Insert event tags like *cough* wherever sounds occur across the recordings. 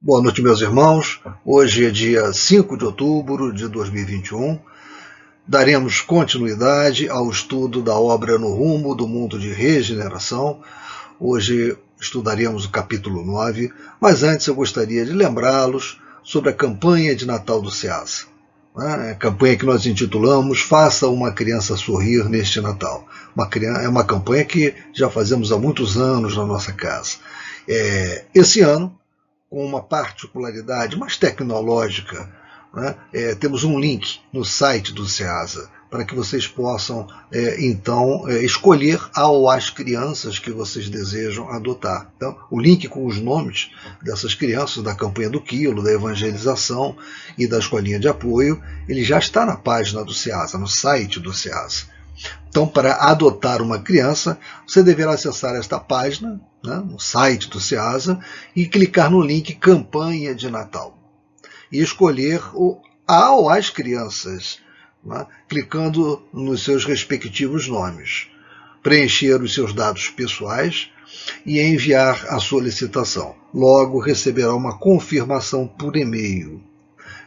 Boa noite, meus irmãos. Hoje é dia 5 de outubro de 2021. Daremos continuidade ao estudo da obra No Rumo do Mundo de Regeneração. Hoje estudaremos o capítulo 9, mas antes eu gostaria de lembrá-los sobre a campanha de Natal do SEASA. Né? A campanha que nós intitulamos Faça uma Criança Sorrir neste Natal. Uma, é uma campanha que já fazemos há muitos anos na nossa casa. É, esse ano, com uma particularidade mais tecnológica. Né? É, temos um link no site do SEASA para que vocês possam, é, então, é, escolher ou as crianças que vocês desejam adotar. Então, o link com os nomes dessas crianças da campanha do quilo, da evangelização e da escolinha de apoio, ele já está na página do SEASA, no site do SEASA. Então, para adotar uma criança, você deverá acessar esta página, né, no site do SEASA, e clicar no link Campanha de Natal. E escolher o a ou as crianças, né, clicando nos seus respectivos nomes. Preencher os seus dados pessoais e enviar a solicitação. Logo receberá uma confirmação por e-mail.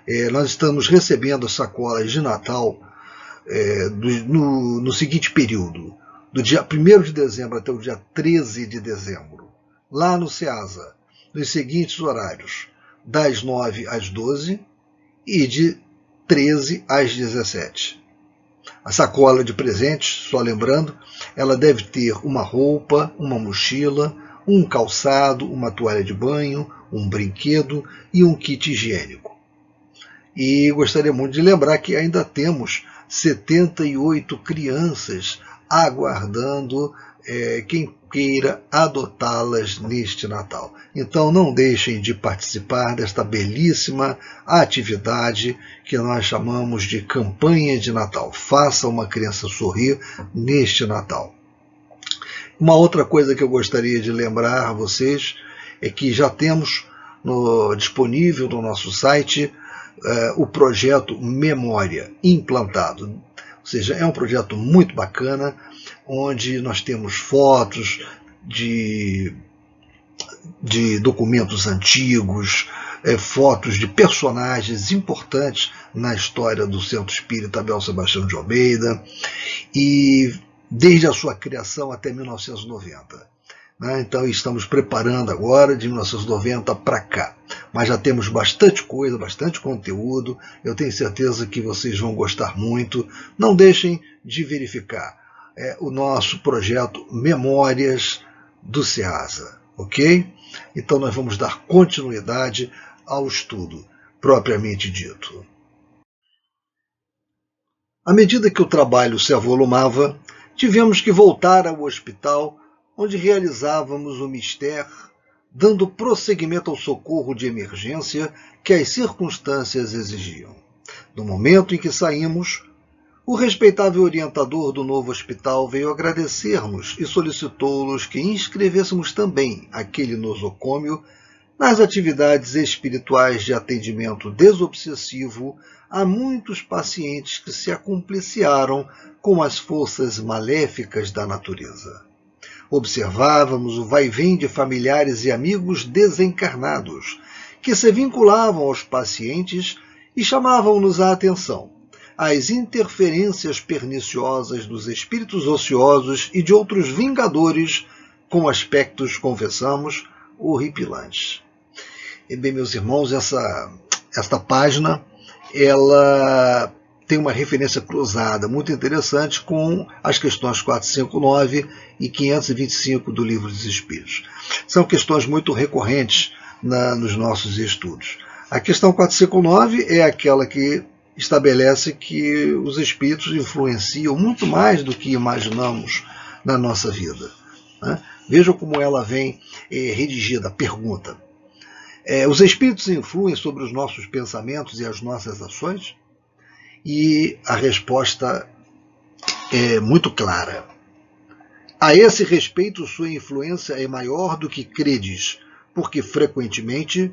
É, nós estamos recebendo sacolas de Natal é, do, no, no seguinte período, do dia 1 de dezembro até o dia 13 de dezembro, lá no SEASA, nos seguintes horários, das 9 às 12 e de 13 às 17. A sacola de presentes, só lembrando, ela deve ter uma roupa, uma mochila, um calçado, uma toalha de banho, um brinquedo e um kit higiênico. E gostaria muito de lembrar que ainda temos 78 crianças aguardando é, quem queira adotá-las neste Natal. Então não deixem de participar desta belíssima atividade que nós chamamos de campanha de Natal. Faça uma criança sorrir neste Natal. Uma outra coisa que eu gostaria de lembrar a vocês é que já temos no, disponível no nosso site uh, o projeto Memória implantado. Ou seja, é um projeto muito bacana, onde nós temos fotos de, de documentos antigos, é, fotos de personagens importantes na história do Centro Espírita Abel Sebastião de Almeida, e desde a sua criação até 1990. Né? Então estamos preparando agora de 1990 para cá. Mas já temos bastante coisa, bastante conteúdo. Eu tenho certeza que vocês vão gostar muito. Não deixem de verificar é, o nosso projeto Memórias do Ceasa, ok? Então nós vamos dar continuidade ao estudo propriamente dito. À medida que o trabalho se avolumava, tivemos que voltar ao hospital onde realizávamos o mistério, dando prosseguimento ao socorro de emergência que as circunstâncias exigiam. No momento em que saímos, o respeitável orientador do novo hospital veio agradecer-nos e solicitou-nos que inscrevêssemos também aquele nosocômio nas atividades espirituais de atendimento desobsessivo a muitos pacientes que se acompliciaram com as forças maléficas da natureza observávamos o vai-vem de familiares e amigos desencarnados, que se vinculavam aos pacientes e chamavam-nos a atenção às interferências perniciosas dos espíritos ociosos e de outros vingadores com aspectos, confessamos, horripilantes. E bem, meus irmãos, essa, esta página ela tem uma referência cruzada muito interessante com as questões 459 e 525 do Livro dos Espíritos. São questões muito recorrentes na, nos nossos estudos. A questão 459 é aquela que estabelece que os espíritos influenciam muito mais do que imaginamos na nossa vida. Né? Vejam como ela vem é, redigida. Pergunta: é, Os espíritos influem sobre os nossos pensamentos e as nossas ações? E a resposta é muito clara. A esse respeito, sua influência é maior do que credes, porque frequentemente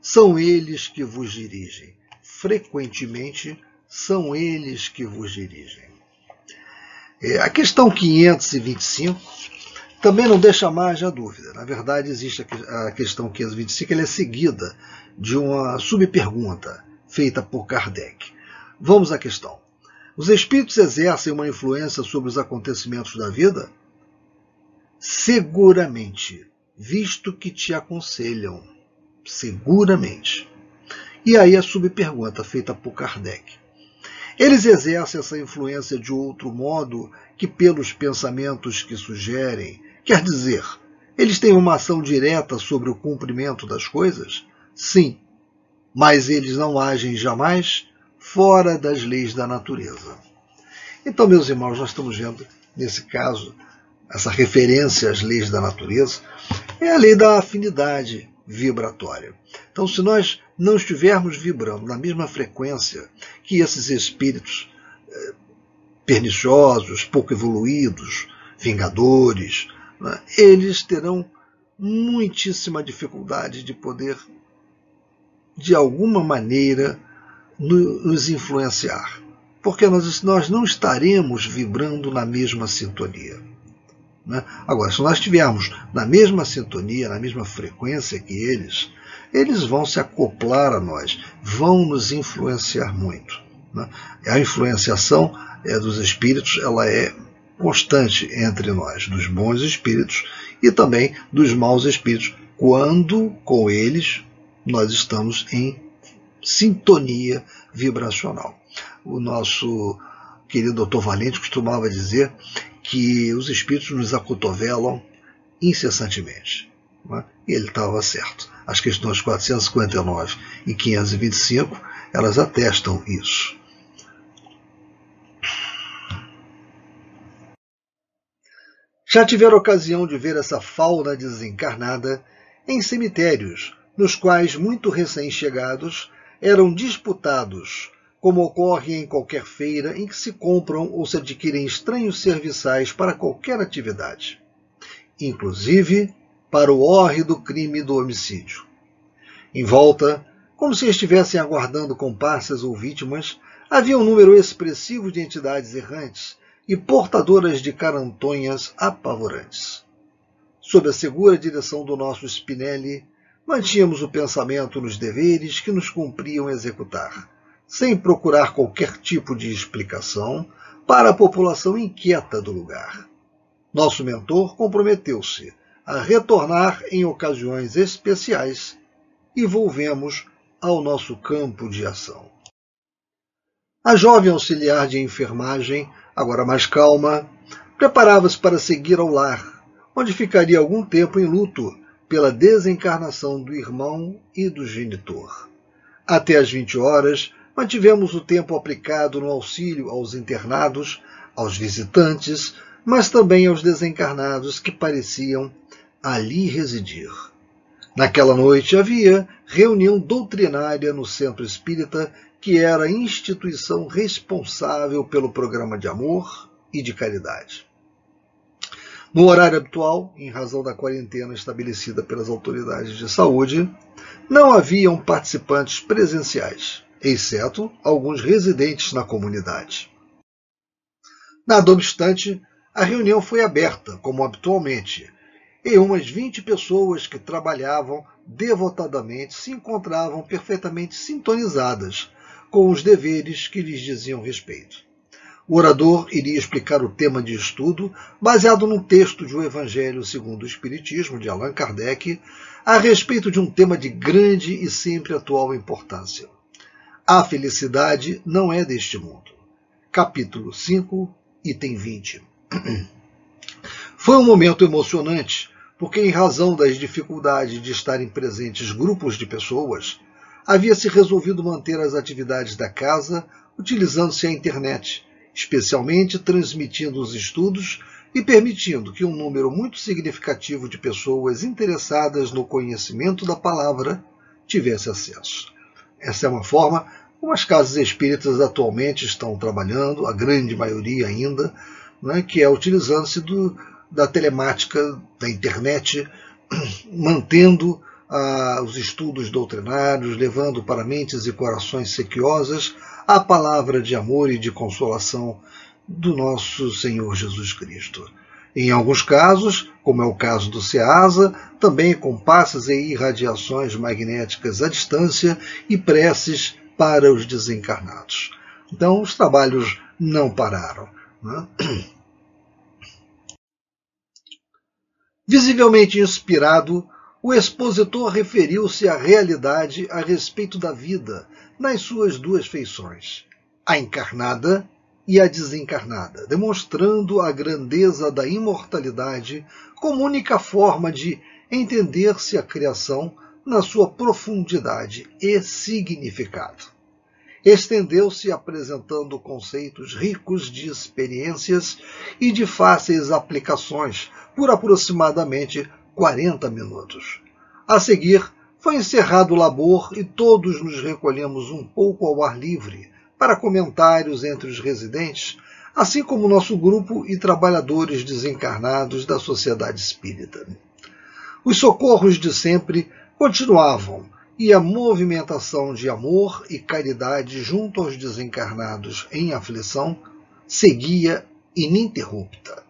são eles que vos dirigem. Frequentemente são eles que vos dirigem. É, a questão 525 também não deixa mais a dúvida. Na verdade, existe a questão 525, ela é seguida de uma subpergunta feita por Kardec. Vamos à questão. Os espíritos exercem uma influência sobre os acontecimentos da vida? Seguramente, visto que te aconselham. Seguramente. E aí a subpergunta feita por Kardec. Eles exercem essa influência de outro modo que pelos pensamentos que sugerem, Quer dizer, eles têm uma ação direta sobre o cumprimento das coisas? Sim, mas eles não agem jamais fora das leis da natureza. Então, meus irmãos, nós estamos vendo, nesse caso, essa referência às leis da natureza, é a lei da afinidade vibratória. Então, se nós não estivermos vibrando na mesma frequência que esses espíritos eh, perniciosos, pouco evoluídos, vingadores, né, eles terão muitíssima dificuldade de poder, de alguma maneira, nos influenciar. Porque nós, nós não estaremos vibrando na mesma sintonia. Né? Agora, se nós estivermos na mesma sintonia, na mesma frequência que eles, eles vão se acoplar a nós, vão nos influenciar muito. Né? A influenciação é, dos espíritos ela é constante entre nós, dos bons espíritos e também dos maus espíritos, quando com eles nós estamos em sintonia vibracional. O nosso querido doutor Valente costumava dizer que os espíritos nos acotovelam incessantemente. É? E ele estava certo. As questões 459 e 525 elas atestam isso. Já tiveram ocasião de ver essa fauna desencarnada em cemitérios, nos quais muito recém-chegados eram disputados, como ocorre em qualquer feira em que se compram ou se adquirem estranhos serviçais para qualquer atividade, inclusive para o hórrido crime do homicídio. Em volta, como se estivessem aguardando comparsas ou vítimas, havia um número expressivo de entidades errantes e portadoras de carantonhas apavorantes. Sob a segura direção do nosso Spinelli, mantínhamos o pensamento nos deveres que nos cumpriam executar, sem procurar qualquer tipo de explicação para a população inquieta do lugar. Nosso mentor comprometeu-se a retornar em ocasiões especiais e volvemos ao nosso campo de ação. A jovem auxiliar de enfermagem agora mais calma, preparava-se para seguir ao lar, onde ficaria algum tempo em luto pela desencarnação do irmão e do genitor. Até às 20 horas, mantivemos o tempo aplicado no auxílio aos internados, aos visitantes, mas também aos desencarnados que pareciam ali residir. Naquela noite havia reunião doutrinária no centro espírita que era a instituição responsável pelo programa de amor e de caridade. No horário habitual, em razão da quarentena estabelecida pelas autoridades de saúde, não haviam participantes presenciais, exceto alguns residentes na comunidade. Nada obstante, a reunião foi aberta, como habitualmente, e umas 20 pessoas que trabalhavam devotadamente se encontravam perfeitamente sintonizadas com os deveres que lhes diziam respeito. O orador iria explicar o tema de estudo baseado num texto de O Evangelho segundo o Espiritismo, de Allan Kardec, a respeito de um tema de grande e sempre atual importância. A felicidade não é deste mundo. Capítulo 5, item 20. *clears throat* Foi um momento emocionante, porque, em razão das dificuldades de estarem presentes grupos de pessoas, havia-se resolvido manter as atividades da casa utilizando-se a internet, especialmente transmitindo os estudos e permitindo que um número muito significativo de pessoas interessadas no conhecimento da palavra tivesse acesso. Essa é uma forma como as casas espíritas atualmente estão trabalhando, a grande maioria ainda, né, que é utilizando-se da telemática, da internet, *clears throat* mantendo os estudos doutrinários, levando para mentes e corações sequiosas a palavra de amor e de consolação do nosso Senhor Jesus Cristo. Em alguns casos, como é o caso do SEASA, também com passes e irradiações magnéticas à distância e preces para os desencarnados. Então, os trabalhos não pararam. Né? *clears throat* Visivelmente inspirado, o expositor referiu-se à realidade a respeito da vida nas suas duas feições, a encarnada e a desencarnada, demonstrando a grandeza da imortalidade como única forma de entender-se a criação na sua profundidade e significado. Estendeu-se apresentando conceitos ricos de experiências e de fáceis aplicações por aproximadamente 40 minutos. A seguir, foi encerrado o labor e todos nos recolhemos um pouco ao ar livre para comentários entre os residentes, assim como nosso grupo e trabalhadores desencarnados da Sociedade Espírita. Os socorros de sempre continuavam e a movimentação de amor e caridade junto aos desencarnados em aflição seguia ininterrupta.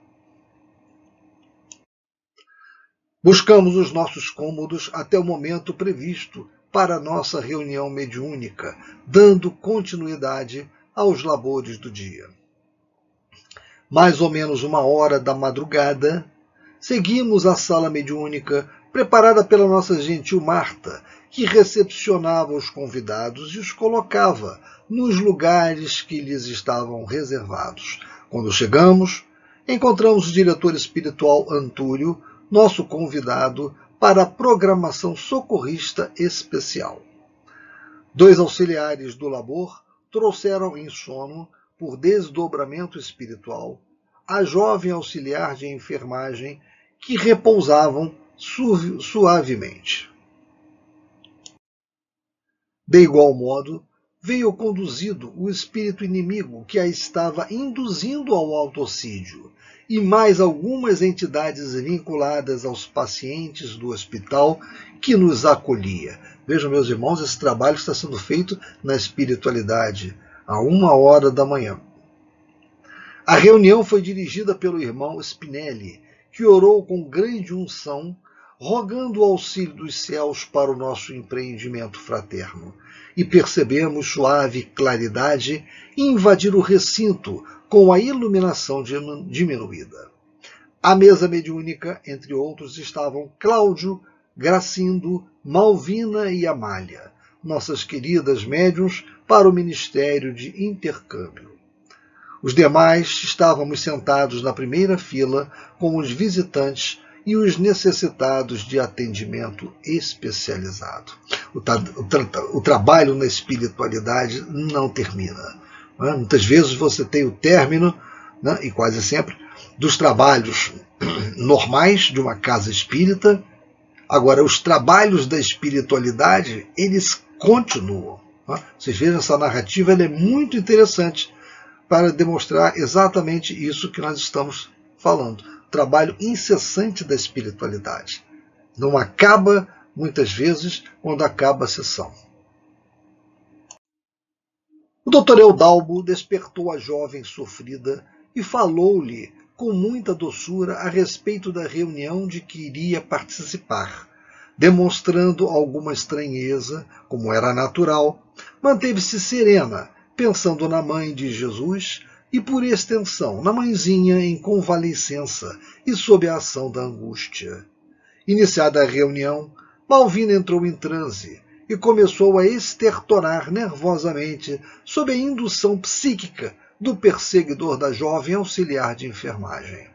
Buscamos os nossos cômodos até o momento previsto para a nossa reunião mediúnica, dando continuidade aos labores do dia. Mais ou menos uma hora da madrugada, seguimos a sala mediúnica preparada pela nossa gentil Marta, que recepcionava os convidados e os colocava nos lugares que lhes estavam reservados. Quando chegamos, encontramos o diretor espiritual Antúrio nosso convidado para a programação socorrista especial. Dois auxiliares do labor trouxeram em sono, por desdobramento espiritual, a jovem auxiliar de enfermagem que repousavam suavemente. De igual modo, veio conduzido o espírito inimigo que a estava induzindo ao autocídio, e mais algumas entidades vinculadas aos pacientes do hospital que nos acolhia. Vejam, meus irmãos, esse trabalho está sendo feito na espiritualidade, a uma hora da manhã. A reunião foi dirigida pelo irmão Spinelli, que orou com grande unção, rogando o auxílio dos céus para o nosso empreendimento fraterno. E percebemos suave claridade invadir o recinto, com a iluminação diminuída. À mesa mediúnica, entre outros, estavam Cláudio, Gracindo, Malvina e Amália, nossas queridas médiums para o Ministério de Intercâmbio. Os demais estávamos sentados na primeira fila com os visitantes e os necessitados de atendimento especializado. O, tra o, tra o trabalho na espiritualidade não termina. Né? Muitas vezes você tem o término, né, e quase sempre, dos trabalhos *clears throat* normais de uma casa espírita. Agora, os trabalhos da espiritualidade, eles continuam. Né? Vocês vejam, essa narrativa é muito interessante para demonstrar exatamente isso que nós estamos falando. Trabalho incessante da espiritualidade. Não acaba, muitas vezes, quando acaba a sessão. O doutor Eudalbo despertou a jovem sofrida e falou-lhe com muita doçura a respeito da reunião de que iria participar. Demonstrando alguma estranheza, como era natural, manteve-se serena, pensando na mãe de Jesus e, por extensão, na mãezinha em convalescença e sob a ação da angústia. Iniciada a reunião, Malvina entrou em transe, e começou a estertorar nervosamente sob a indução psíquica do perseguidor da jovem auxiliar de enfermagem.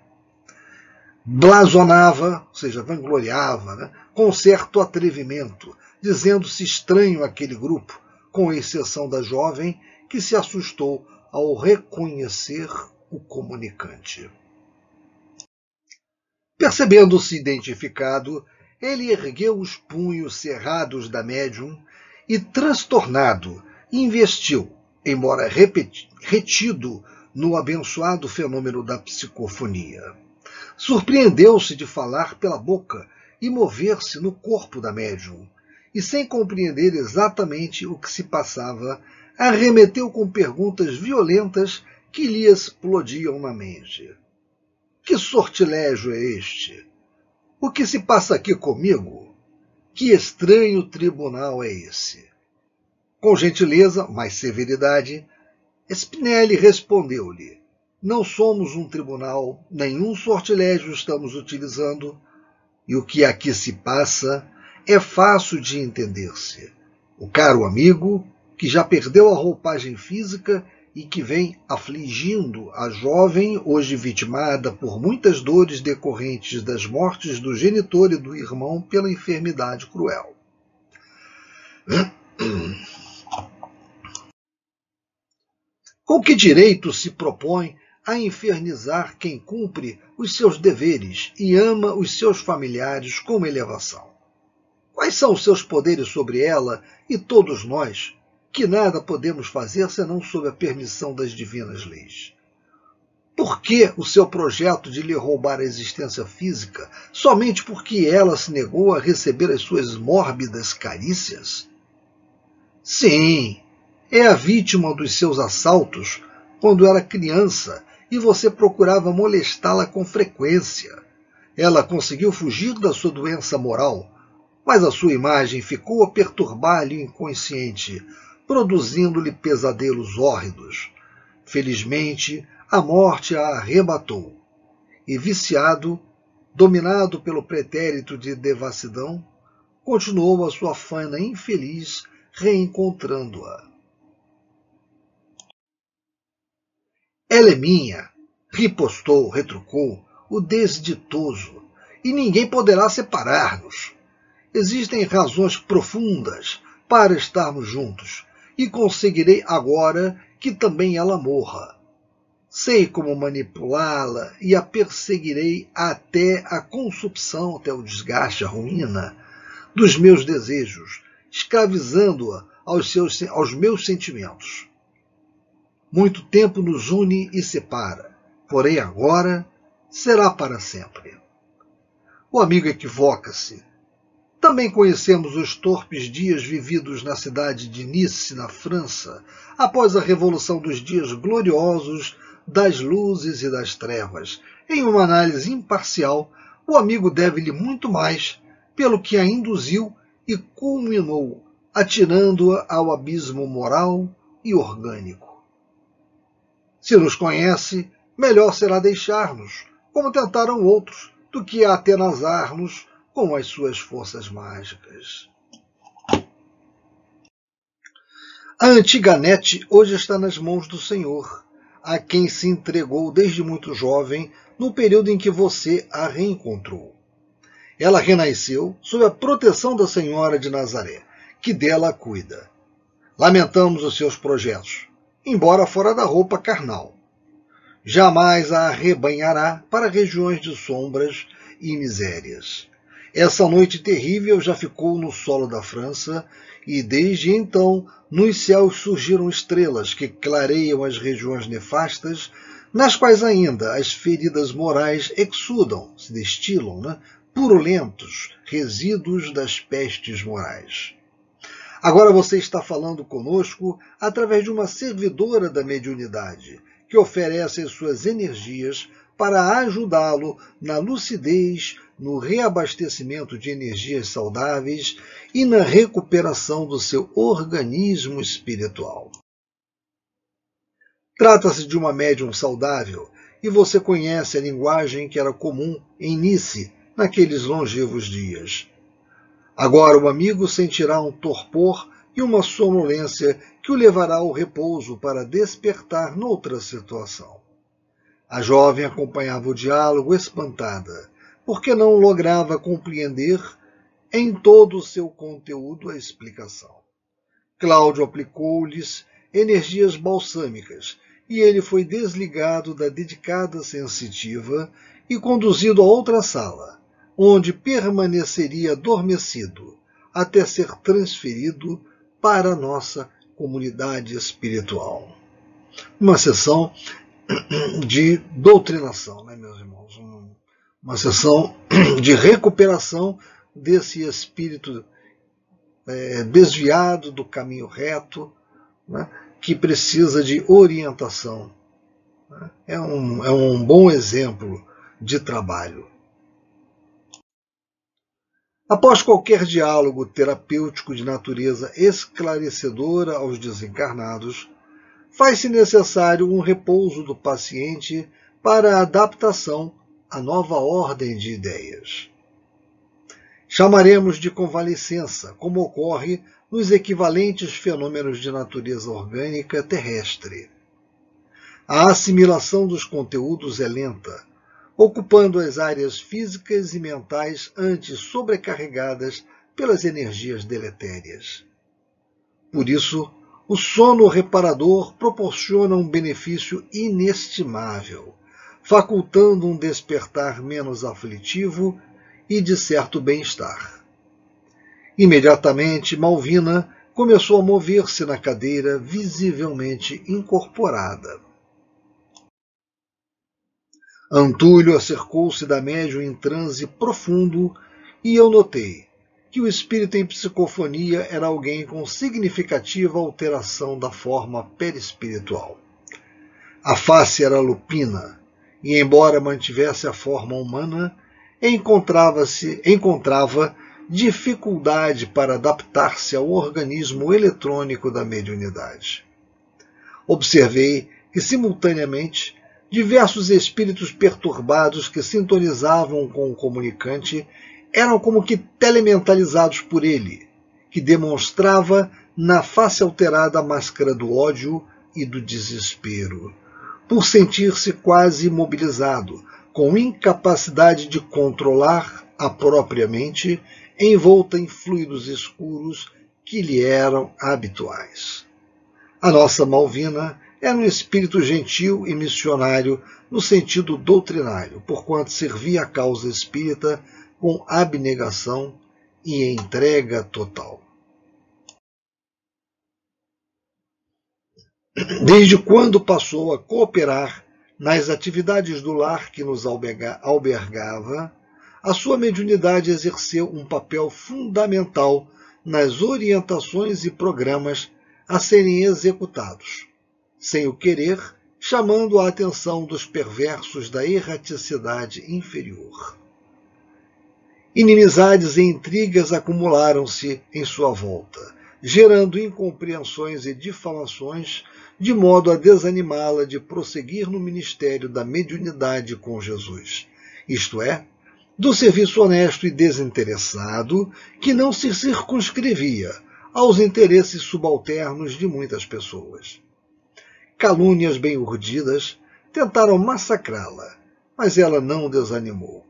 Blasonava, ou seja, vangloriava, né, com certo atrevimento, dizendo-se estranho àquele grupo, com exceção da jovem, que se assustou ao reconhecer o comunicante. Percebendo-se identificado, ele ergueu os punhos cerrados da médium e, transtornado, investiu, embora retido no abençoado fenômeno da psicofonia. Surpreendeu-se de falar pela boca e mover-se no corpo da médium, e sem compreender exatamente o que se passava, arremeteu com perguntas violentas que lhe explodiam na mente. Que sortilégio é este? O que se passa aqui comigo? Que estranho tribunal é esse? Com gentileza, mas severidade, Spinelli respondeu-lhe: Não somos um tribunal, nenhum sortilégio estamos utilizando, e o que aqui se passa é fácil de entender-se. O caro amigo, que já perdeu a roupagem física e que vem afligindo a jovem, hoje vitimada por muitas dores decorrentes das mortes do genitor e do irmão pela enfermidade cruel. *clears throat* Com que direito se propõe a infernizar quem cumpre os seus deveres e ama os seus familiares com elevação? Quais são os seus poderes sobre ela e todos nós, que nada podemos fazer senão sob a permissão das divinas leis? Por que o seu projeto de lhe roubar a existência física somente porque ela se negou a receber as suas mórbidas carícias? Sim, é a vítima dos seus assaltos quando era criança e você procurava molestá-la com frequência. Ela conseguiu fugir da sua doença moral, mas a sua imagem ficou a perturbar-lhe o inconsciente, produzindo-lhe pesadelos hórridos. Felizmente, a morte a arrebatou. E viciado, dominado pelo pretérito de devassidão, continuou a sua fana infeliz, reencontrando-a. Ela é minha, ripostou, retrucou o desditoso, e ninguém poderá separar-nos. Existem razões profundas para estarmos juntos, e conseguirei agora que também ela morra. Sei como manipulá-la e a perseguirei até a consupção, até o desgaste, a ruína dos meus desejos, escravizando-a aos, seus, aos meus sentimentos. Muito tempo nos une e separa, porém agora será para sempre. O amigo equivoca-se. Também conhecemos os torpes dias vividos na cidade de Nice, na França, após a Revolução dos Dias Gloriosos das Luzes e das Trevas. Em uma análise imparcial, o amigo deve-lhe muito mais pelo que a induziu e culminou, atirando-a ao abismo moral e orgânico. Se nos conhece, melhor será deixar-nos, como tentaram outros, do que atenazar-nos com as suas forças mágicas. A antiga Nete hoje está nas mãos do Senhor, a quem se entregou desde muito jovem, no período em que você a reencontrou. Ela renasceu sob a proteção da Senhora de Nazaré, que dela cuida. Lamentamos os seus projetos, embora fora da roupa carnal. Jamais a arrebanhará para regiões de sombras e misérias. Essa noite terrível já ficou no solo da França, e desde então nos céus surgiram estrelas que clareiam as regiões nefastas, nas quais ainda as feridas morais exudam, se destilam, né, purulentos resíduos das pestes morais. Agora você está falando conosco através de uma servidora da mediunidade, que oferece suas energias para ajudá-lo na lucidez, no reabastecimento de energias saudáveis e na recuperação do seu organismo espiritual. Trata-se de uma médium saudável e você conhece a linguagem que era comum em Nice naqueles longevos dias. Agora o amigo sentirá um torpor e uma sonolência que o levará ao repouso para despertar noutra situação. A jovem acompanhava o diálogo espantada, porque não lograva compreender em todo o seu conteúdo a explicação. Cláudio aplicou-lhes energias balsâmicas e ele foi desligado da dedicada sensitiva e conduzido a outra sala, onde permaneceria adormecido até ser transferido para a nossa comunidade espiritual. Uma sessão de doutrinação, né, meus irmãos? Uma sessão *clears throat* de recuperação desse espírito é, desviado do caminho reto, né, que precisa de orientação. É, um, é um bom exemplo de trabalho. Após qualquer diálogo terapêutico de natureza esclarecedora aos desencarnados, faz-se necessário um repouso do paciente para a adaptação à nova ordem de ideias. Chamaremos de convalescença, como ocorre nos equivalentes fenômenos de natureza orgânica terrestre. A assimilação dos conteúdos é lenta, ocupando as áreas físicas e mentais antes sobrecarregadas pelas energias deletérias. Por isso, o sono reparador proporciona um benefício inestimável, facultando um despertar menos aflitivo e de certo bem-estar. Imediatamente, Malvina começou a mover-se na cadeira, visivelmente incorporada. Antúlio acercou-se da médium em transe profundo e eu notei que o espírito em psicofonia era alguém com significativa alteração da forma perispiritual. A face era lupina, e embora mantivesse a forma humana, encontrava-se encontrava dificuldade para adaptar-se ao organismo eletrônico da mediunidade. Observei que, simultaneamente, diversos espíritos perturbados que sintonizavam com o comunicante eram como que telementalizados por ele, que demonstrava na face alterada a máscara do ódio e do desespero, por sentir-se quase imobilizado, com incapacidade de controlar a própria mente, envolta em fluidos escuros que lhe eram habituais. A nossa Malvina era um espírito gentil e missionário no sentido doutrinário, porquanto servia a causa espírita com abnegação e entrega total. Desde quando passou a cooperar nas atividades do lar que nos albergava, a sua mediunidade exerceu um papel fundamental nas orientações e programas a serem executados, sem o querer, chamando a atenção dos perversos da erraticidade inferior. Inimizades e intrigas acumularam-se em sua volta, gerando incompreensões e difamações, de modo a desanimá-la de prosseguir no ministério da mediunidade com Jesus, isto é, do serviço honesto e desinteressado que não se circunscrevia aos interesses subalternos de muitas pessoas. Calúnias bem urdidas tentaram massacrá-la, mas ela não desanimou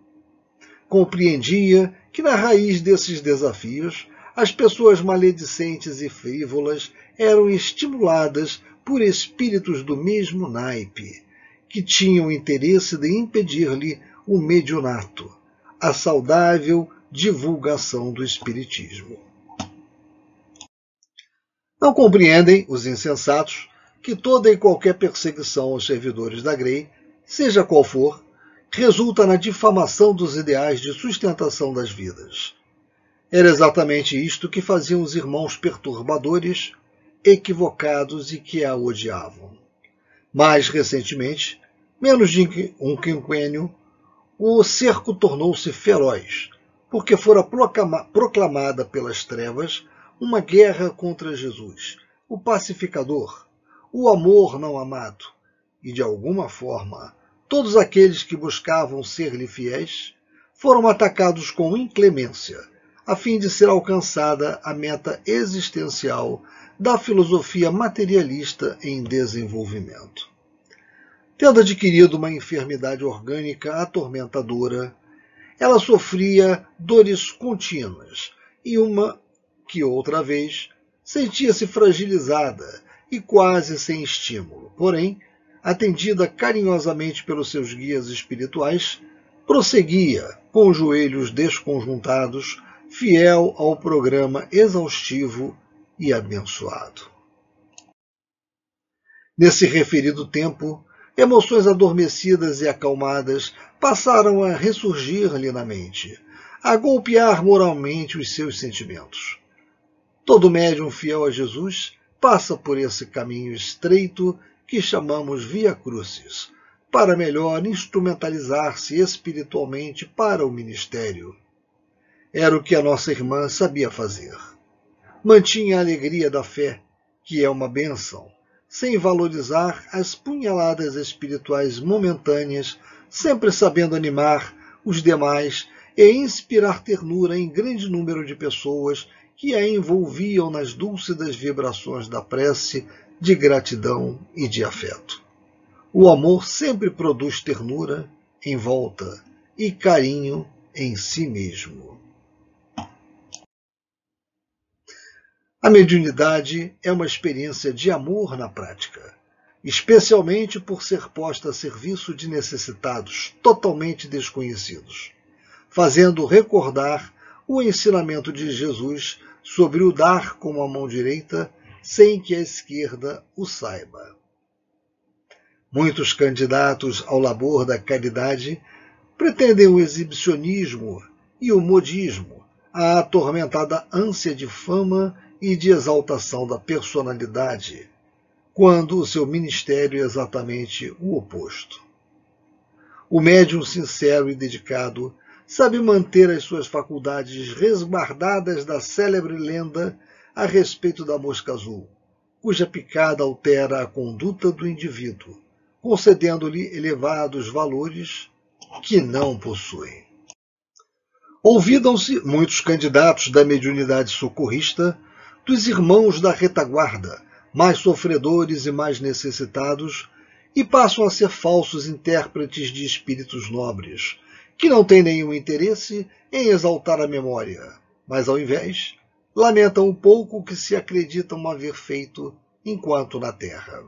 compreendia que na raiz desses desafios as pessoas maledicentes e frívolas eram estimuladas por espíritos do mesmo naipe, que tinham interesse de impedir-lhe o medionato, a saudável divulgação do Espiritismo. Não compreendem os insensatos que toda e qualquer perseguição aos servidores da Grey, seja qual for, resulta na difamação dos ideais de sustentação das vidas. Era exatamente isto que faziam os irmãos perturbadores, equivocados e que a odiavam. Mais recentemente, menos de um quinquênio, o cerco tornou-se feroz, porque fora proclamada pelas trevas uma guerra contra Jesus, o pacificador, o amor não amado, e de alguma forma Todos aqueles que buscavam ser-lhe fiéis foram atacados com inclemência, a fim de ser alcançada a meta existencial da filosofia materialista em desenvolvimento. Tendo adquirido uma enfermidade orgânica atormentadora, ela sofria dores contínuas e uma que outra vez sentia-se fragilizada e quase sem estímulo. Porém, atendida carinhosamente pelos seus guias espirituais, prosseguia, com os joelhos desconjuntados, fiel ao programa exaustivo e abençoado. Nesse referido tempo, emoções adormecidas e acalmadas passaram a ressurgir-lhe na mente, a golpear moralmente os seus sentimentos. Todo médium fiel a Jesus passa por esse caminho estreito que chamamos Via Crucis, para melhor instrumentalizar-se espiritualmente para o ministério. Era o que a nossa irmã sabia fazer. Mantinha a alegria da fé, que é uma bênção, sem valorizar as punhaladas espirituais momentâneas, sempre sabendo animar os demais e inspirar ternura em grande número de pessoas que a envolviam nas dúlcidas vibrações da prece, de gratidão e de afeto. O amor sempre produz ternura em volta e carinho em si mesmo. A mediunidade é uma experiência de amor na prática, especialmente por ser posta a serviço de necessitados totalmente desconhecidos, fazendo recordar o ensinamento de Jesus sobre o dar com a mão direita sem que a esquerda o saiba. Muitos candidatos ao labor da caridade pretendem o exibicionismo e o modismo, a atormentada ânsia de fama e de exaltação da personalidade, quando o seu ministério é exatamente o oposto. O médium sincero e dedicado sabe manter as suas faculdades resguardadas da célebre lenda a respeito da mosca azul, cuja picada altera a conduta do indivíduo, concedendo-lhe elevados valores que não possui. Ouvidam-se muitos candidatos da mediunidade socorrista dos irmãos da retaguarda, mais sofredores e mais necessitados, e passam a ser falsos intérpretes de espíritos nobres, que não têm nenhum interesse em exaltar a memória, mas ao invés lamentam um pouco que se acreditam haver feito enquanto na terra.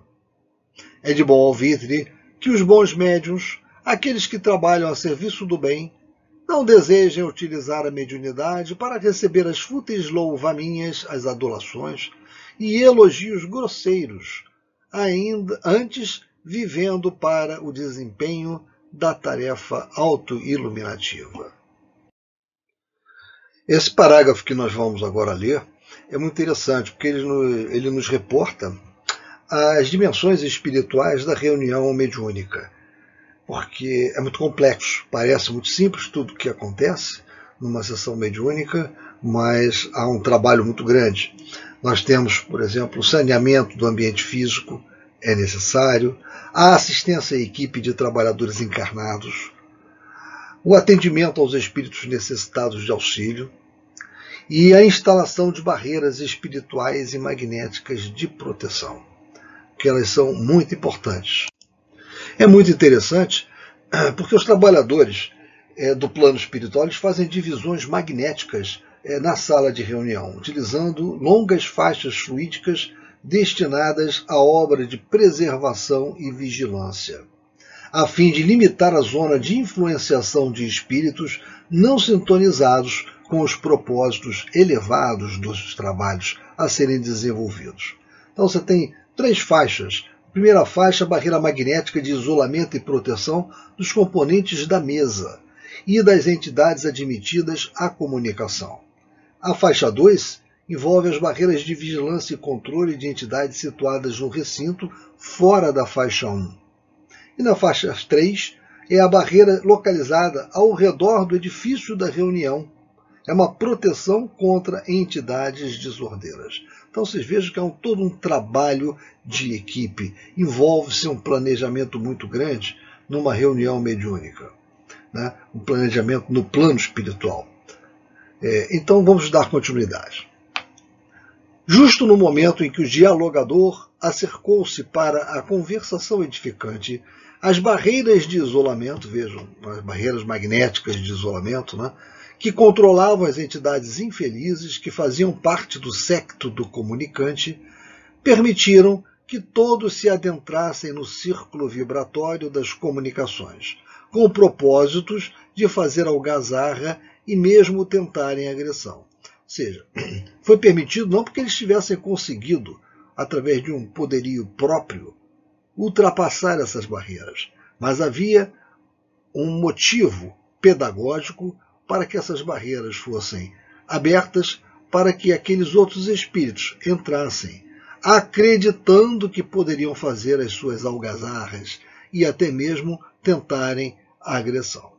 É de bom alvitre que os bons médiuns, aqueles que trabalham a serviço do bem, não desejem utilizar a mediunidade para receber as fúteis louvaminhas, as adulações e elogios grosseiros, ainda antes vivendo para o desempenho da tarefa autoiluminativa. Esse parágrafo que nós vamos agora ler é muito interessante, porque ele, ele nos reporta as dimensões espirituais da reunião mediúnica porque é muito complexo. Parece muito simples tudo o que acontece numa sessão mediúnica, mas há um trabalho muito grande. Nós temos, por exemplo, o saneamento do ambiente físico, é necessário, a assistência à equipe de trabalhadores encarnados, o atendimento aos espíritos necessitados de auxílio e a instalação de barreiras espirituais e magnéticas de proteção, que elas são muito importantes. É muito interessante *clears throat* porque os trabalhadores é, do plano espiritual eles fazem divisões magnéticas é, na sala de reunião, utilizando longas faixas fluídicas destinadas à obra de preservação e vigilância, a fim de limitar a zona de influenciação de espíritos não sintonizados com os propósitos elevados dos trabalhos a serem desenvolvidos. Então você tem três faixas Primeira faixa, barreira magnética de isolamento e proteção dos componentes da mesa e das entidades admitidas à comunicação. A faixa 2 envolve as barreiras de vigilância e controle de entidades situadas no recinto fora da faixa 1. E na faixa 3 é a barreira localizada ao redor do edifício da reunião. É uma proteção contra entidades desordeiras. Então vocês vejam que é um, todo um trabalho de equipe, envolve-se um planejamento muito grande numa reunião mediúnica, né? um planejamento no plano espiritual. É, então vamos dar continuidade. Justo no momento em que o dialogador acercou-se para a conversação edificante, as barreiras de isolamento, vejam, as barreiras magnéticas de isolamento, né, que controlavam as entidades infelizes que faziam parte do secto do comunicante, permitiram que todos se adentrassem no círculo vibratório das comunicações, com propósitos de fazer algazarra e mesmo tentarem agressão. Ou seja, *clears throat* foi permitido não porque eles tivessem conseguido, através de um poderio próprio, ultrapassar essas barreiras, mas havia um motivo pedagógico para que essas barreiras fossem abertas para que aqueles outros espíritos entrassem, acreditando que poderiam fazer as suas algazarras e até mesmo tentarem a agressão.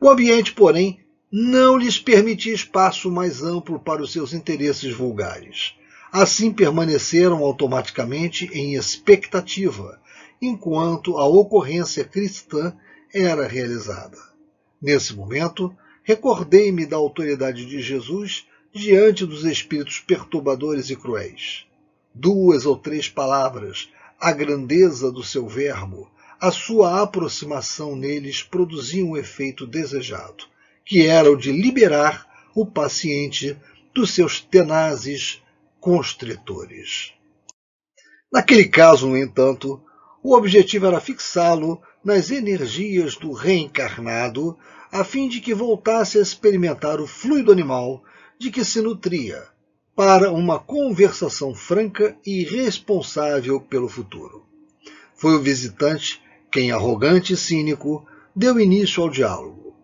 O ambiente, porém, não lhes permitia espaço mais amplo para os seus interesses vulgares. Assim permaneceram automaticamente em expectativa, enquanto a ocorrência cristã era realizada. Nesse momento, recordei-me da autoridade de Jesus diante dos espíritos perturbadores e cruéis. Duas ou três palavras, a grandeza do seu verbo, a sua aproximação neles produziam o efeito desejado, que era o de liberar o paciente dos seus tenazes constritores. Naquele caso, no entanto, o objetivo era fixá-lo nas energias do reencarnado, a fim de que voltasse a experimentar o fluido animal de que se nutria, para uma conversação franca e responsável pelo futuro. Foi o visitante quem, arrogante e cínico, deu início ao diálogo.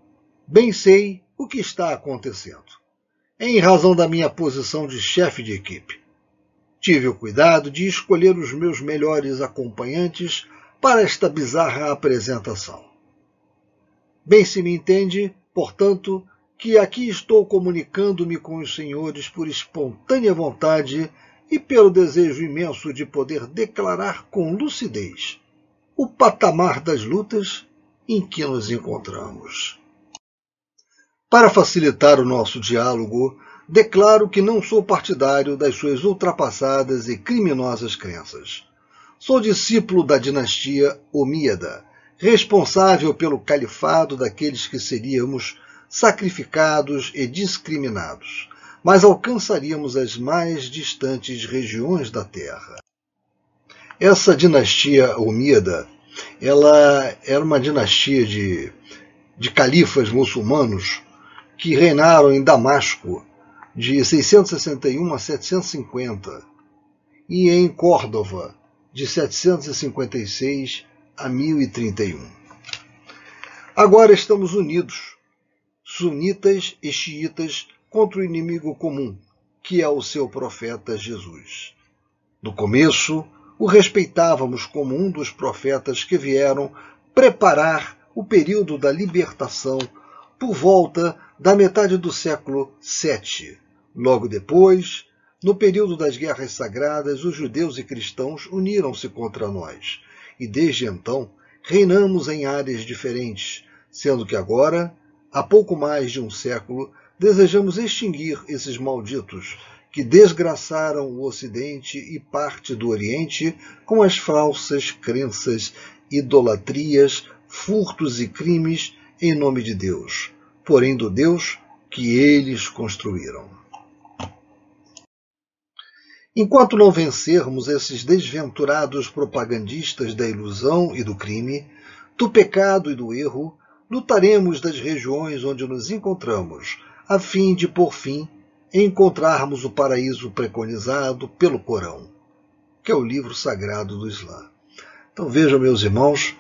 Bem sei o que está acontecendo em razão da minha posição de chefe de equipe. Tive o cuidado de escolher os meus melhores acompanhantes para esta bizarra apresentação. Bem se me entende, portanto, que aqui estou comunicando-me com os senhores por espontânea vontade e pelo desejo imenso de poder declarar com lucidez o patamar das lutas em que nos encontramos. Para facilitar o nosso diálogo, declaro que não sou partidário das suas ultrapassadas e criminosas crenças. Sou discípulo da dinastia Omíada, responsável pelo califado daqueles que seríamos sacrificados e discriminados, mas alcançaríamos as mais distantes regiões da Terra. Essa dinastia Omíada, ela era uma dinastia de, de califas muçulmanos que reinaram em Damasco de 661 a 750 e em Córdoba de 756 a 1031. Agora estamos unidos, sunitas e xiitas, contra o inimigo comum, que é o seu profeta Jesus. No começo, o respeitávamos como um dos profetas que vieram preparar o período da libertação por volta da metade do século VII. Logo depois, no período das guerras sagradas, os judeus e cristãos uniram-se contra nós, e desde então reinamos em áreas diferentes, sendo que agora, há pouco mais de um século, desejamos extinguir esses malditos que desgraçaram o Ocidente e parte do Oriente com as falsas crenças, idolatrias, furtos e crimes em nome de Deus, porém do Deus que eles construíram. Enquanto não vencermos esses desventurados propagandistas da ilusão e do crime, do pecado e do erro, lutaremos das regiões onde nos encontramos, a fim de, por fim, encontrarmos o paraíso preconizado pelo Corão, que é o livro sagrado do Islã. Então vejam, meus irmãos,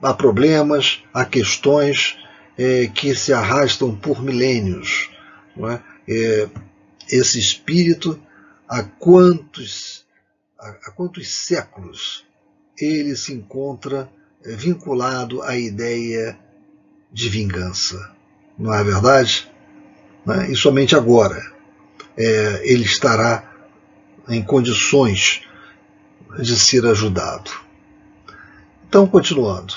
há problemas, há questões é, que se arrastam por milênios. É? É, esse espírito, há quantos, há, quantos séculos ele se encontra é, vinculado à ideia de vingança. Não é verdade? Né? E somente agora é, ele estará em condições de ser ajudado. Então, continuando.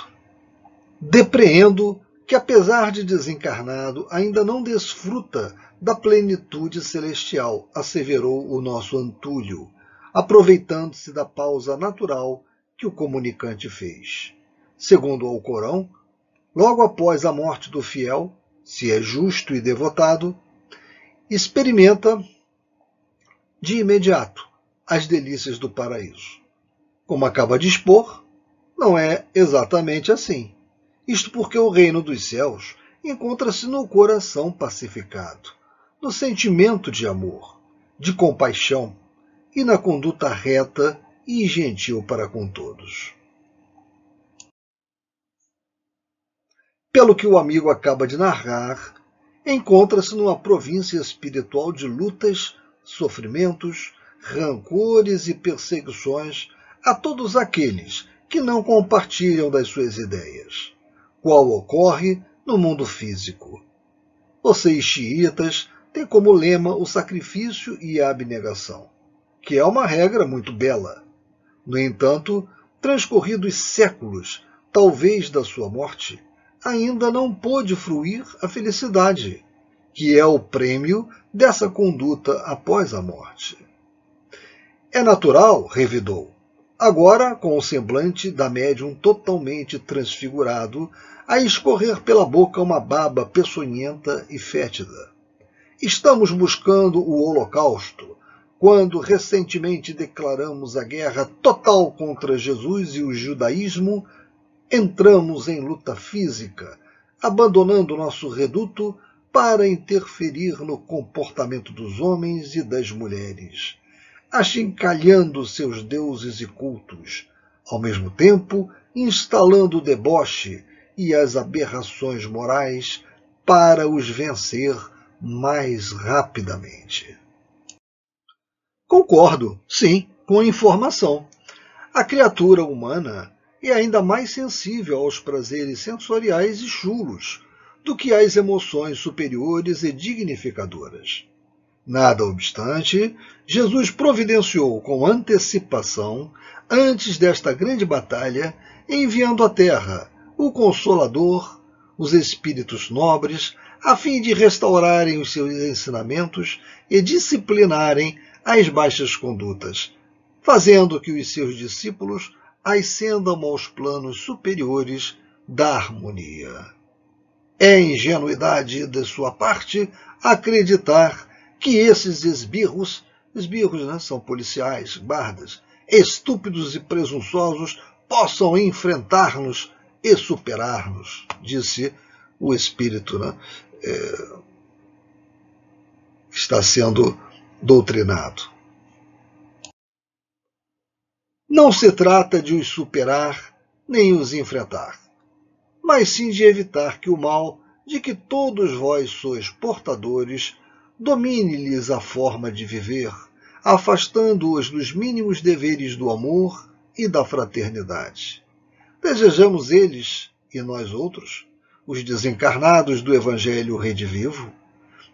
Depreendo que, apesar de desencarnado, ainda não desfruta da plenitude celestial, asseverou o nosso Antúlio, aproveitando-se da pausa natural que o comunicante fez. Segundo o Corão, logo após a morte do fiel, se é justo e devotado, experimenta de imediato as delícias do paraíso. Como acaba de expor, não é exatamente assim. Isto porque o reino dos céus encontra-se no coração pacificado, no sentimento de amor, de compaixão e na conduta reta e gentil para com todos. Pelo que o amigo acaba de narrar, encontra-se numa província espiritual de lutas, sofrimentos, rancores e perseguições a todos aqueles que não compartilham das suas ideias, qual ocorre no mundo físico. Vocês xiitas têm como lema o sacrifício e a abnegação, que é uma regra muito bela. No entanto, transcorridos séculos, talvez da sua morte, ainda não pôde fruir a felicidade, que é o prêmio dessa conduta após a morte. É natural, revidou, agora com o semblante da médium totalmente transfigurado, a escorrer pela boca uma baba peçonhenta e fétida. Estamos buscando o Holocausto, quando recentemente declaramos a guerra total contra Jesus e o judaísmo, entramos em luta física, abandonando nosso reduto para interferir no comportamento dos homens e das mulheres, achincalhando seus deuses e cultos, ao mesmo tempo instalando o deboche e as aberrações morais para os vencer mais rapidamente. Concordo, sim, com a informação. A criatura humana é ainda mais sensível aos prazeres sensoriais e chulos do que às emoções superiores e dignificadoras. Nada obstante, Jesus providenciou com antecipação, antes desta grande batalha, enviando à terra o Consolador, os espíritos nobres, a fim de restaurarem os seus ensinamentos e disciplinarem as baixas condutas, fazendo que os seus discípulos ascendam aos planos superiores da harmonia. É ingenuidade de sua parte acreditar que esses esbirros, esbirros né, são policiais, guardas, estúpidos e presunçosos, possam enfrentar-nos e superar-nos, disse o Espírito, né, é, está sendo doutrinado. Não se trata de os superar nem os enfrentar, mas sim de evitar que o mal de que todos vós sois portadores domine-lhes a forma de viver, afastando-os dos mínimos deveres do amor e da fraternidade. Desejamos eles, e nós outros, os desencarnados do Evangelho redivivo,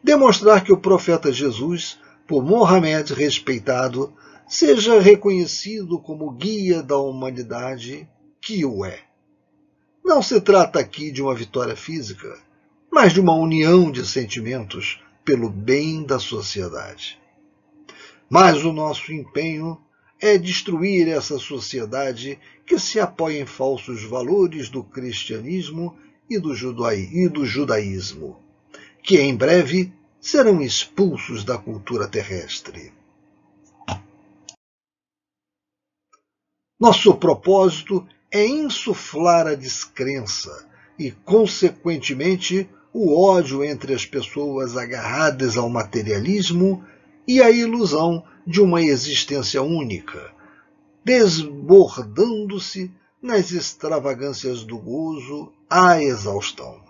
demonstrar que o profeta Jesus por Mohamed respeitado, seja reconhecido como guia da humanidade que o é. Não se trata aqui de uma vitória física, mas de uma união de sentimentos pelo bem da sociedade. Mas o nosso empenho é destruir essa sociedade que se apoia em falsos valores do cristianismo e do, judaísmo, que em breve serão expulsos da cultura terrestre. Nosso propósito é insuflar a descrença e, consequentemente, o ódio entre as pessoas agarradas ao materialismo e a ilusão de uma existência única, desbordando-se nas extravagâncias do gozo à exaustão.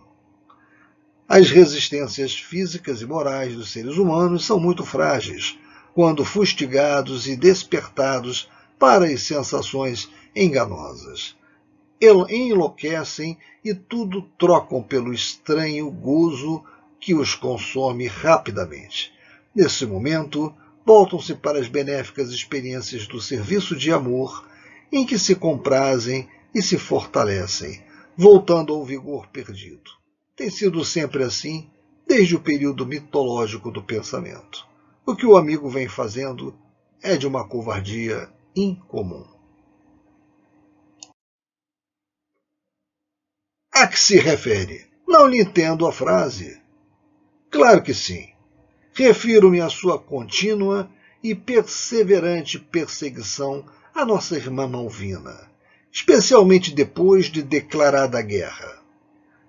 As resistências físicas e morais dos seres humanos são muito frágeis quando fustigados e despertados para as sensações enganosas. Enlouquecem e tudo trocam pelo estranho gozo que os consome rapidamente. Nesse momento, voltam-se para as benéficas experiências do serviço de amor, em que se comprazem e se fortalecem, voltando ao vigor perdido. Tem sido sempre assim desde o período mitológico do pensamento. O que o amigo vem fazendo é de uma covardia incomum. A que se refere? Não lhe entendo a frase. Claro que sim. Refiro-me à sua contínua e perseverante perseguição à nossa irmã Malvina, especialmente depois de declarada a guerra.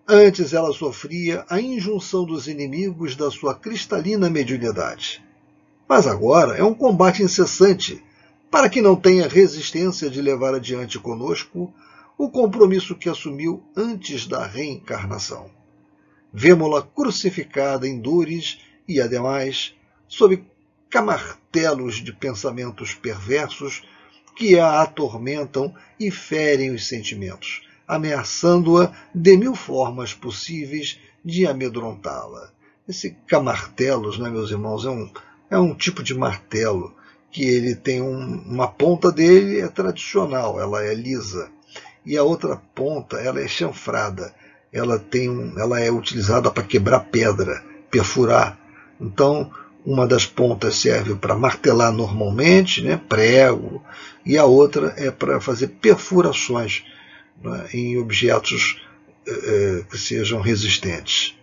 Antes ela sofria a injunção dos inimigos da sua cristalina mediunidade. Mas agora é um combate incessante para que não tenha resistência de levar adiante conosco o compromisso que assumiu antes da reencarnação. Vemo-la crucificada em dores e, ademais, sob camartelos de pensamentos perversos que a atormentam e ferem os sentimentos, ameaçando-a de mil formas possíveis de amedrontá-la. Esse camartelos, né, meus irmãos, é um, é um tipo de martelo que ele tem um, uma ponta dele é tradicional, ela é lisa, e a outra ponta ela é chanfrada, ela tem um, ela é utilizada para quebrar pedra, perfurar. Então, uma das pontas serve para martelar normalmente, né, prego, e a outra é para fazer perfurações né, em objetos é, que sejam resistentes.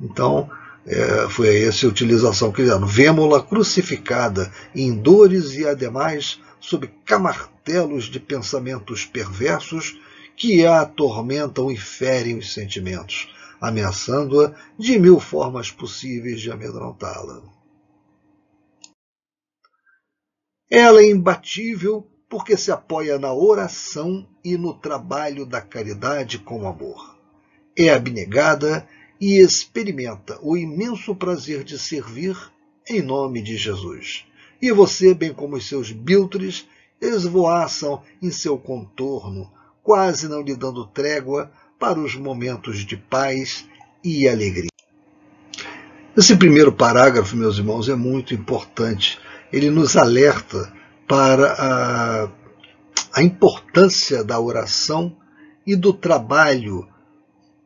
Então, é, foi essa a utilização que fizeram. Vemos-la crucificada em dores e, ademais, sob camartelos de pensamentos perversos que a atormentam e ferem os sentimentos, ameaçando-a de mil formas possíveis de amedrontá-la. Ela é imbatível porque se apoia na oração e no trabalho da caridade com amor. É abnegada e experimenta o imenso prazer de servir em nome de Jesus. E você, bem como os seus biltres, esvoaçam em seu contorno, quase não lhe dando trégua para os momentos de paz e alegria. Esse primeiro parágrafo, meus irmãos, é muito importante ele nos alerta para a, a importância da oração e do trabalho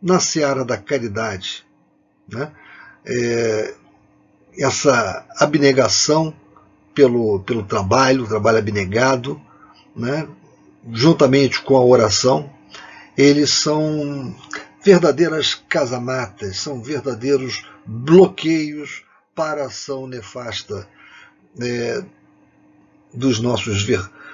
na seara da caridade. Né? É, essa abnegação pelo, pelo trabalho, o trabalho abnegado, né? juntamente com a oração, eles são verdadeiras casamatas, são verdadeiros bloqueios para a ação nefasta é, dos nossos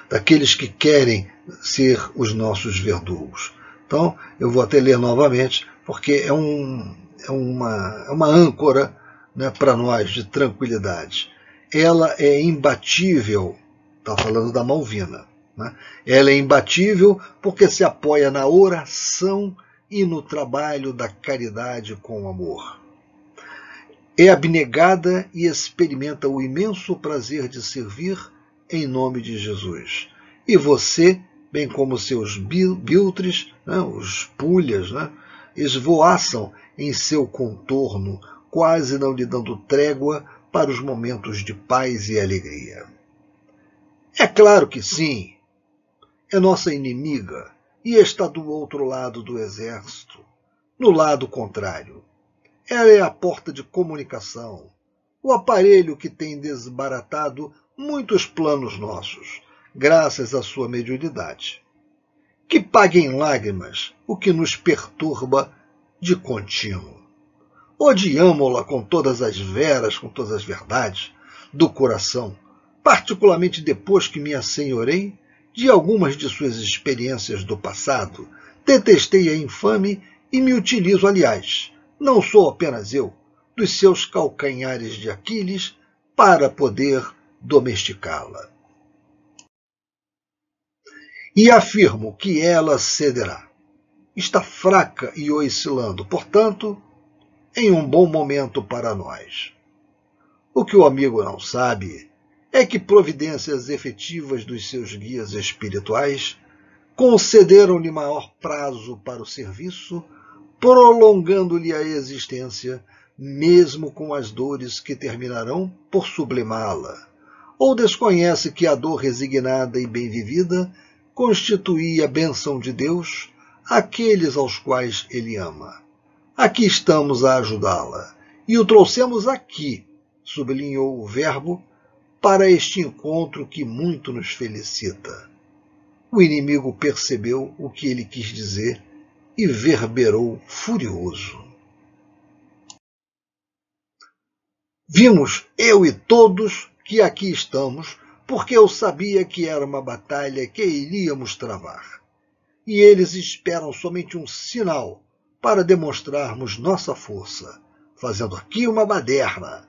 daqueles que querem ser os nossos verdugos. Então, eu vou até ler novamente, porque é, um, é uma, é uma âncora né, para nós de tranquilidade. Ela é imbatível, está falando da Malvina. Né? Ela é imbatível porque se apoia na oração e no trabalho da caridade com amor é abnegada e experimenta o imenso prazer de servir em nome de Jesus. E você, bem como seus biltres, né, os pulhas, né, esvoaçam em seu contorno, quase não lhe dando trégua para os momentos de paz e alegria. É claro que sim, é nossa inimiga e está do outro lado do exército, no lado contrário. Ela é a porta de comunicação, o aparelho que tem desbaratado muitos planos nossos, graças à sua mediunidade. Que pague em lágrimas o que nos perturba de contínuo. Odiamo-la com todas as veras, com todas as verdades do coração, particularmente depois que me assenhorei de algumas de suas experiências do passado. Detestei a infame e me utilizo, aliás, não sou apenas eu, dos seus calcanhares de Aquiles para poder domesticá-la. E afirmo que ela cederá. Está fraca e oscilando, portanto, em um bom momento para nós. O que o amigo não sabe é que providências efetivas dos seus guias espirituais concederam-lhe maior prazo para o serviço prolongando-lhe a existência, mesmo com as dores que terminarão por sublimá-la. Ou desconhece que a dor resignada e bem vivida constitui a bênção de Deus àqueles aos quais ele ama. Aqui estamos a ajudá-la, e o trouxemos aqui, sublinhou o Verbo, para este encontro que muito nos felicita. O inimigo percebeu o que ele quis dizer e verberou furioso. Vimos, eu e todos, que aqui estamos, porque eu sabia que era uma batalha que iríamos travar. E eles esperam somente um sinal para demonstrarmos nossa força, fazendo aqui uma baderna.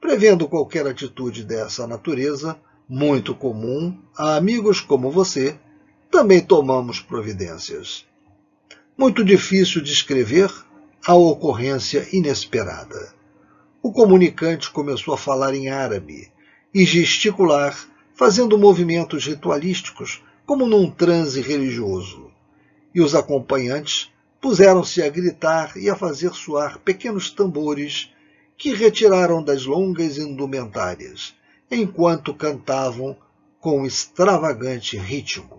Prevendo qualquer atitude dessa natureza, muito comum a amigos como você, também tomamos providências muito difícil de escrever a ocorrência inesperada. O comunicante começou a falar em árabe e gesticular, fazendo movimentos ritualísticos, como num transe religioso. E os acompanhantes puseram-se a gritar e a fazer soar pequenos tambores que retiraram das longas indumentárias, enquanto cantavam com extravagante ritmo.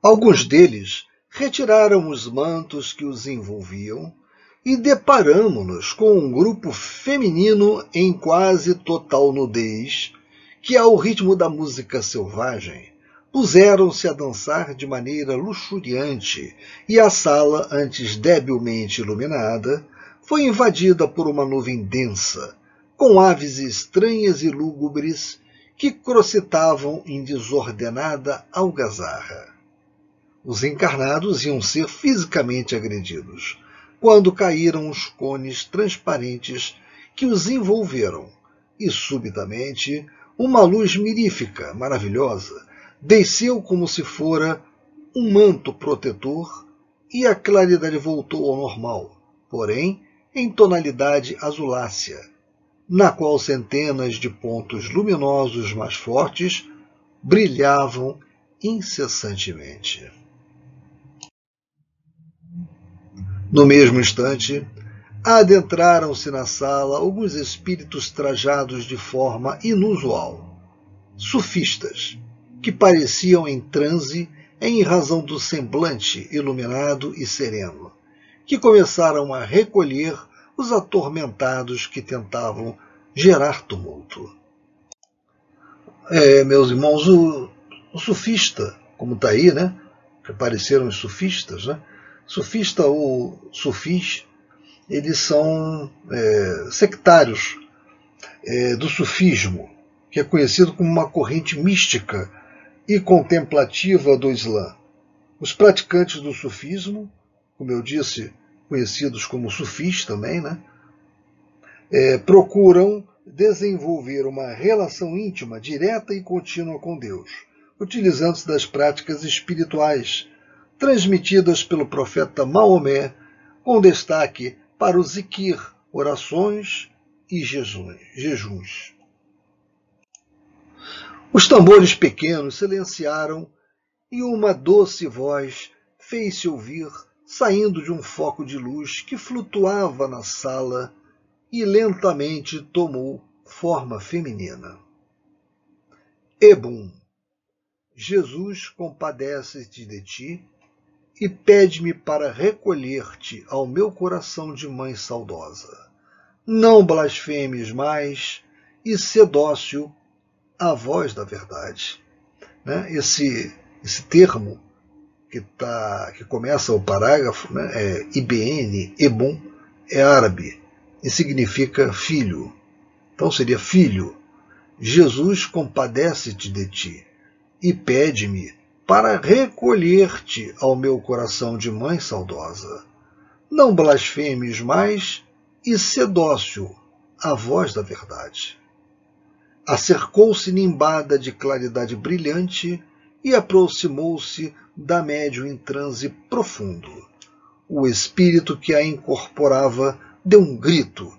Alguns deles retiraram os mantos que os envolviam e deparamos-nos com um grupo feminino em quase total nudez, que, ao ritmo da música selvagem, puseram-se a dançar de maneira luxuriante, e a sala, antes debilmente iluminada, foi invadida por uma nuvem densa, com aves estranhas e lúgubres que crocetavam em desordenada algazarra. Os encarnados iam ser fisicamente agredidos, quando caíram os cones transparentes que os envolveram, e subitamente uma luz mirífica, maravilhosa, desceu como se fora um manto protetor e a claridade voltou ao normal, porém em tonalidade azulácea, na qual centenas de pontos luminosos mais fortes brilhavam incessantemente. No mesmo instante, adentraram-se na sala alguns espíritos trajados de forma inusual, sufistas, que pareciam em transe em razão do semblante iluminado e sereno, que começaram a recolher os atormentados que tentavam gerar tumulto. É, meus irmãos, o, o sufista, como está aí, né? Que apareceram os sufistas, né? Sufista ou sufis, eles são é, sectários é, do sufismo, que é conhecido como uma corrente mística e contemplativa do Islã. Os praticantes do sufismo, como eu disse, conhecidos como sufis também, né, é, procuram desenvolver uma relação íntima, direta e contínua com Deus, utilizando-se das práticas espirituais transmitidas pelo profeta Maomé, com destaque para o zikir, orações e jejuns. Os tambores pequenos silenciaram e uma doce voz fez-se ouvir saindo de um foco de luz que flutuava na sala e lentamente tomou forma feminina. Ebum, Jesus compadece-te de ti e pede-me para recolher-te ao meu coração de mãe saudosa. Não blasfemes mais e sedócio a voz da verdade. Né? Esse, esse termo que, tá, que começa o parágrafo né, é IBN, Ebum, é árabe e significa filho. Então seria filho. Jesus compadece-te de ti e pede-me para recolher-te ao meu coração de mãe saudosa. Não blasfemes mais e sedócio a voz da verdade. Acercou-se nimbada de claridade brilhante e aproximou-se da médium em transe profundo. O espírito que a incorporava deu um grito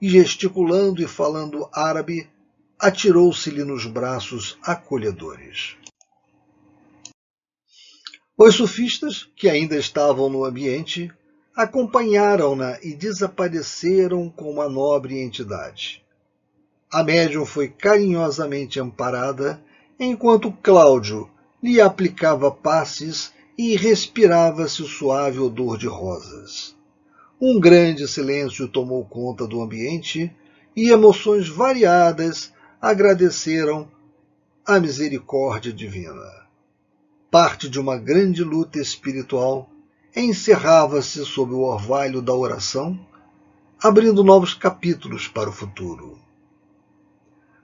e, gesticulando e falando árabe, atirou-se-lhe nos braços acolhedores. Os sufistas, que ainda estavam no ambiente, acompanharam-na e desapareceram com uma nobre entidade. A médium foi carinhosamente amparada, enquanto Cláudio lhe aplicava passes e respirava-se o suave odor de rosas. Um grande silêncio tomou conta do ambiente e emoções variadas agradeceram a misericórdia divina parte de uma grande luta espiritual, encerrava-se sob o orvalho da oração, abrindo novos capítulos para o futuro.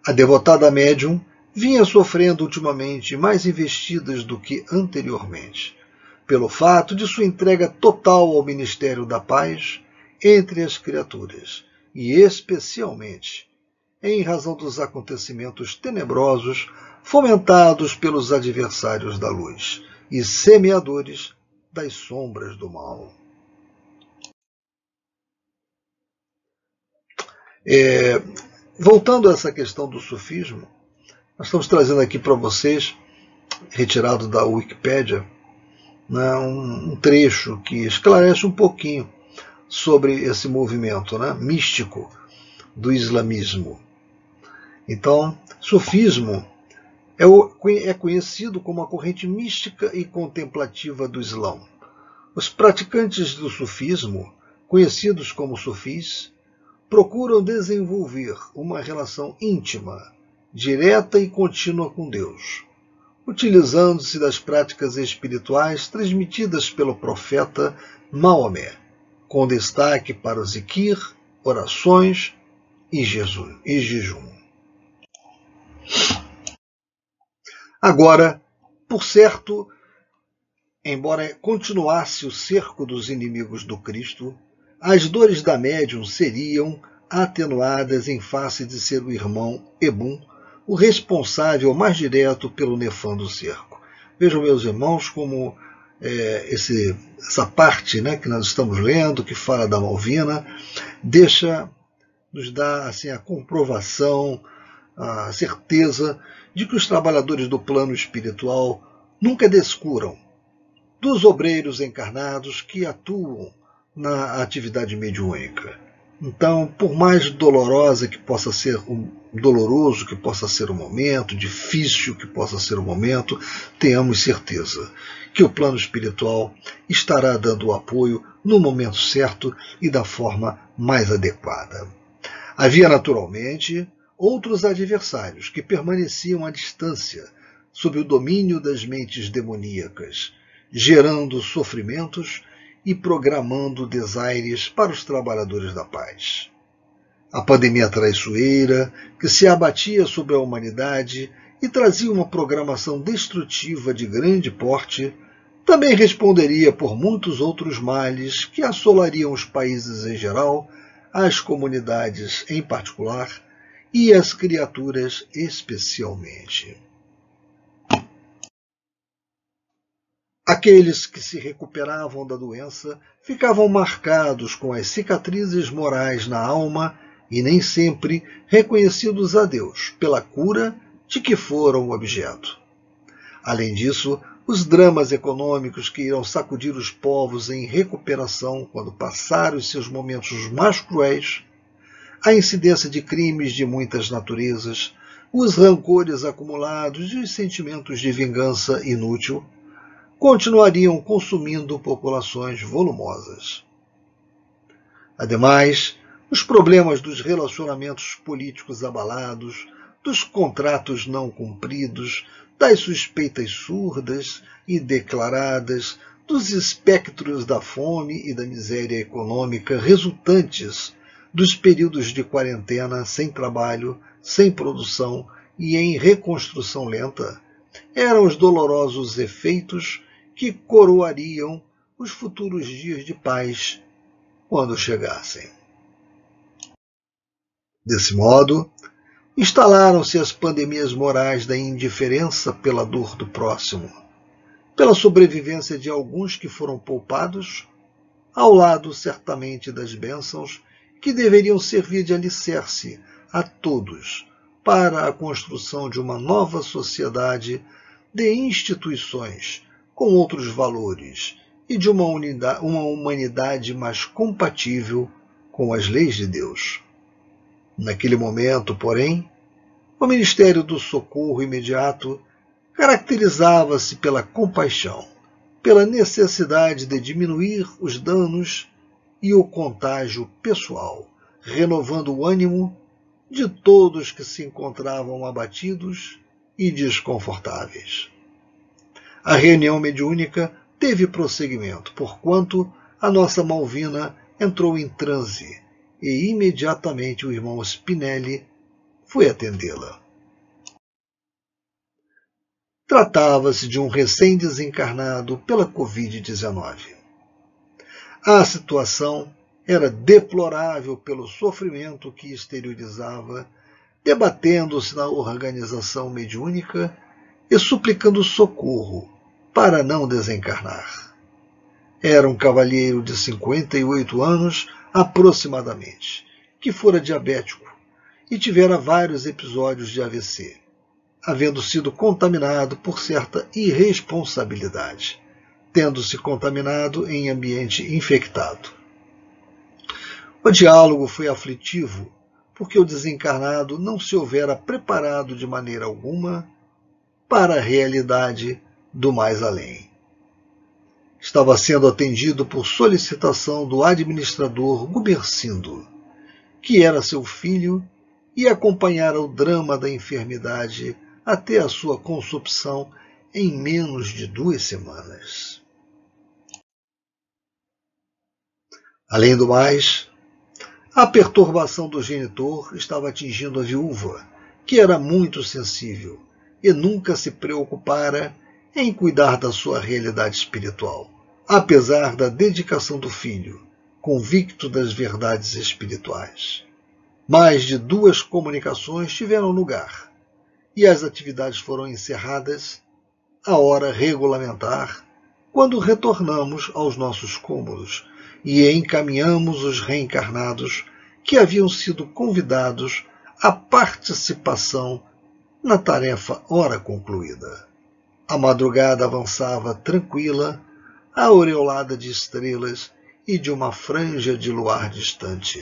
A devotada médium vinha sofrendo ultimamente mais investidas do que anteriormente, pelo fato de sua entrega total ao ministério da paz entre as criaturas, e especialmente em razão dos acontecimentos tenebrosos fomentados pelos adversários da luz e semeadores das sombras do mal. É, voltando a essa questão do sufismo, Nós estamos trazendo aqui para vocês, retirado da Wikipédia, né, um, um, trecho que esclarece um pouquinho sobre esse movimento né, místico do islamismo. Então, sufismo é, é conhecido como a corrente mística e contemplativa do Islão. Os praticantes do sufismo, conhecidos como sufis, procuram desenvolver uma relação íntima, direta e contínua com Deus, utilizando-se das práticas espirituais transmitidas pelo profeta Maomé, com destaque para o zikir, orações e jejum. Agora, por certo, embora continuasse o cerco dos inimigos do Cristo, as dores da médium seriam atenuadas em face de ser o irmão Ebum, o responsável mais direto pelo nefando cerco. Vejam, meus irmãos, como é, esse, essa parte né, que nós estamos lendo, que fala da Malvina, deixa, nos dá assim, a comprovação, a certeza de que os trabalhadores do plano espiritual nunca descuram dos obreiros encarnados que atuam na atividade mediúnica. Então, por mais dolorosa que possa ser um doloroso que possa ser o momento, difícil que possa ser o momento, tenhamos certeza que o plano espiritual estará dando o apoio no momento certo e da forma mais adequada. Havia naturalmente outros adversários que permaneciam à distância, sob o domínio das mentes demoníacas, gerando sofrimentos e programando desaires para os trabalhadores da paz. A pandemia traiçoeira, que se abatia sobre a humanidade e trazia uma programação destrutiva de grande porte, também responderia por muitos outros males que assolariam os países em geral, as comunidades em particular e as criaturas especialmente. Aqueles que se recuperavam da doença ficavam marcados com as cicatrizes morais na alma e nem sempre reconhecidos a Deus pela cura de que foram objeto. Além disso, os dramas econômicos que irão sacudir os povos em recuperação quando passar os seus momentos mais cruéis, a incidência de crimes de muitas naturezas, os rancores acumulados e os sentimentos de vingança inútil continuariam consumindo populações volumosas. Ademais, os problemas dos relacionamentos políticos abalados, dos contratos não cumpridos, das suspeitas surdas e declaradas, dos espectros da fome e da miséria econômica resultantes dos períodos de quarentena sem trabalho, sem produção e em reconstrução lenta, eram os dolorosos efeitos que coroariam os futuros dias de paz quando chegassem. Desse modo, instalaram-se as pandemias morais da indiferença pela dor do próximo, pela sobrevivência de alguns que foram poupados, ao lado certamente das bênçãos que deveriam servir de alicerce a todos para a construção de uma nova sociedade de instituições com outros valores e de uma, unidade, uma humanidade mais compatível com as leis de Deus. Naquele momento, porém, o Ministério do Socorro Imediato caracterizava-se pela compaixão, pela necessidade de diminuir os danos e o contágio pessoal, renovando o ânimo de todos que se encontravam abatidos e desconfortáveis. A reunião mediúnica teve prosseguimento, porquanto a nossa Malvina entrou em transe e imediatamente o irmão Spinelli foi atendê-la. Tratava-se de um recém-desencarnado pela Covid-19. A situação era deplorável pelo sofrimento que exteriorizava, debatendo-se na organização mediúnica e suplicando socorro para não desencarnar. Era um cavalheiro de 58 anos aproximadamente, que fora diabético e tivera vários episódios de AVC. havendo sido contaminado por certa irresponsabilidade, tendo se contaminado em ambiente infectado. O diálogo foi aflitivo porque o desencarnado não se houvera preparado de maneira alguma para a realidade do mais além. Estava sendo atendido por solicitação do administrador Gumercindo, que era seu filho e acompanhara o drama da enfermidade até a sua consumpção em menos de duas semanas. Além do mais, a perturbação do genitor estava atingindo a viúva, que era muito sensível e nunca se preocupara em cuidar da sua realidade espiritual, apesar da dedicação do filho, convicto das verdades espirituais. Mais de duas comunicações tiveram lugar e as atividades foram encerradas à hora regulamentar, quando retornamos aos nossos cômodos e encaminhamos os reencarnados que haviam sido convidados à participação na tarefa ora concluída. A madrugada avançava tranquila, aureolada de estrelas e de uma franja de luar distante.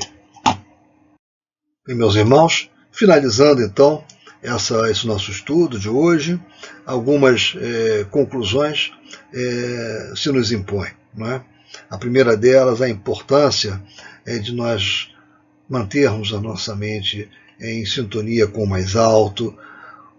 E meus irmãos, finalizando então essa, esse nosso estudo de hoje, algumas é, conclusões é, se nos impõem. Não é? A primeira delas, a importância é de nós mantermos a nossa mente em sintonia com o mais alto,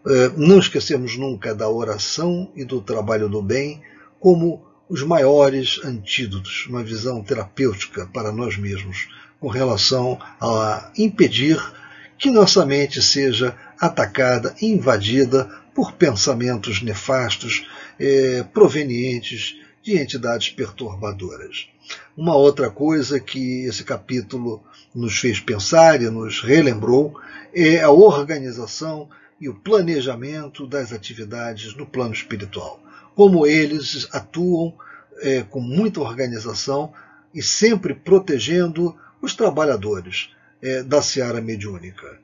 é, não esquecermos nunca da oração e do trabalho do bem como os maiores antídotos, uma visão terapêutica para nós mesmos, com relação a impedir que nossa mente seja atacada, invadida por pensamentos nefastos eh, provenientes de entidades perturbadoras. Uma outra coisa que esse capítulo nos fez pensar e nos relembrou é a organização e o planejamento das atividades no plano espiritual. Como eles atuam é, com muita organização e sempre protegendo os trabalhadores é, da seara mediúnica.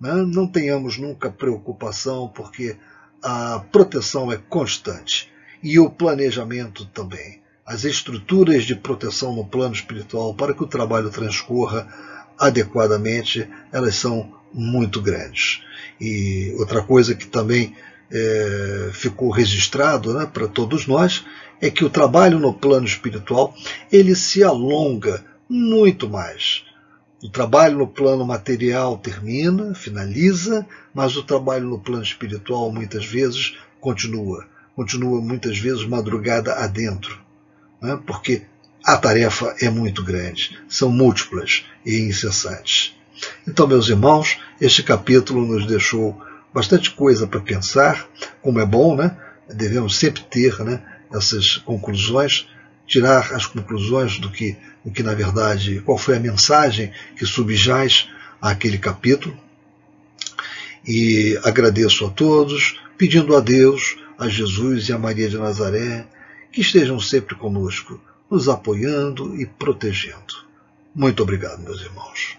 Né? Não tenhamos nunca preocupação, porque a proteção é constante e o planejamento também. As estruturas de proteção no plano espiritual para que o trabalho transcorra adequadamente, elas são muito grandes. E outra coisa que também é, ficou registrado né, para todos nós é que o trabalho no plano espiritual ele se alonga muito mais. O trabalho no plano material termina, finaliza, mas o trabalho no plano espiritual muitas vezes continua continua muitas vezes madrugada adentro, né? porque a tarefa é muito grande, são múltiplas e incessantes. Então, meus irmãos, este capítulo nos deixou bastante coisa para pensar, como é bom, né? Devemos sempre ter né, essas conclusões, tirar as conclusões do que, do que, na verdade, qual foi a mensagem que subjaz àquele capítulo. E agradeço a todos, pedindo a Deus a Jesus e a Maria de Nazaré, que estejam sempre conosco, nos apoiando e protegendo. Muito obrigado, meus irmãos.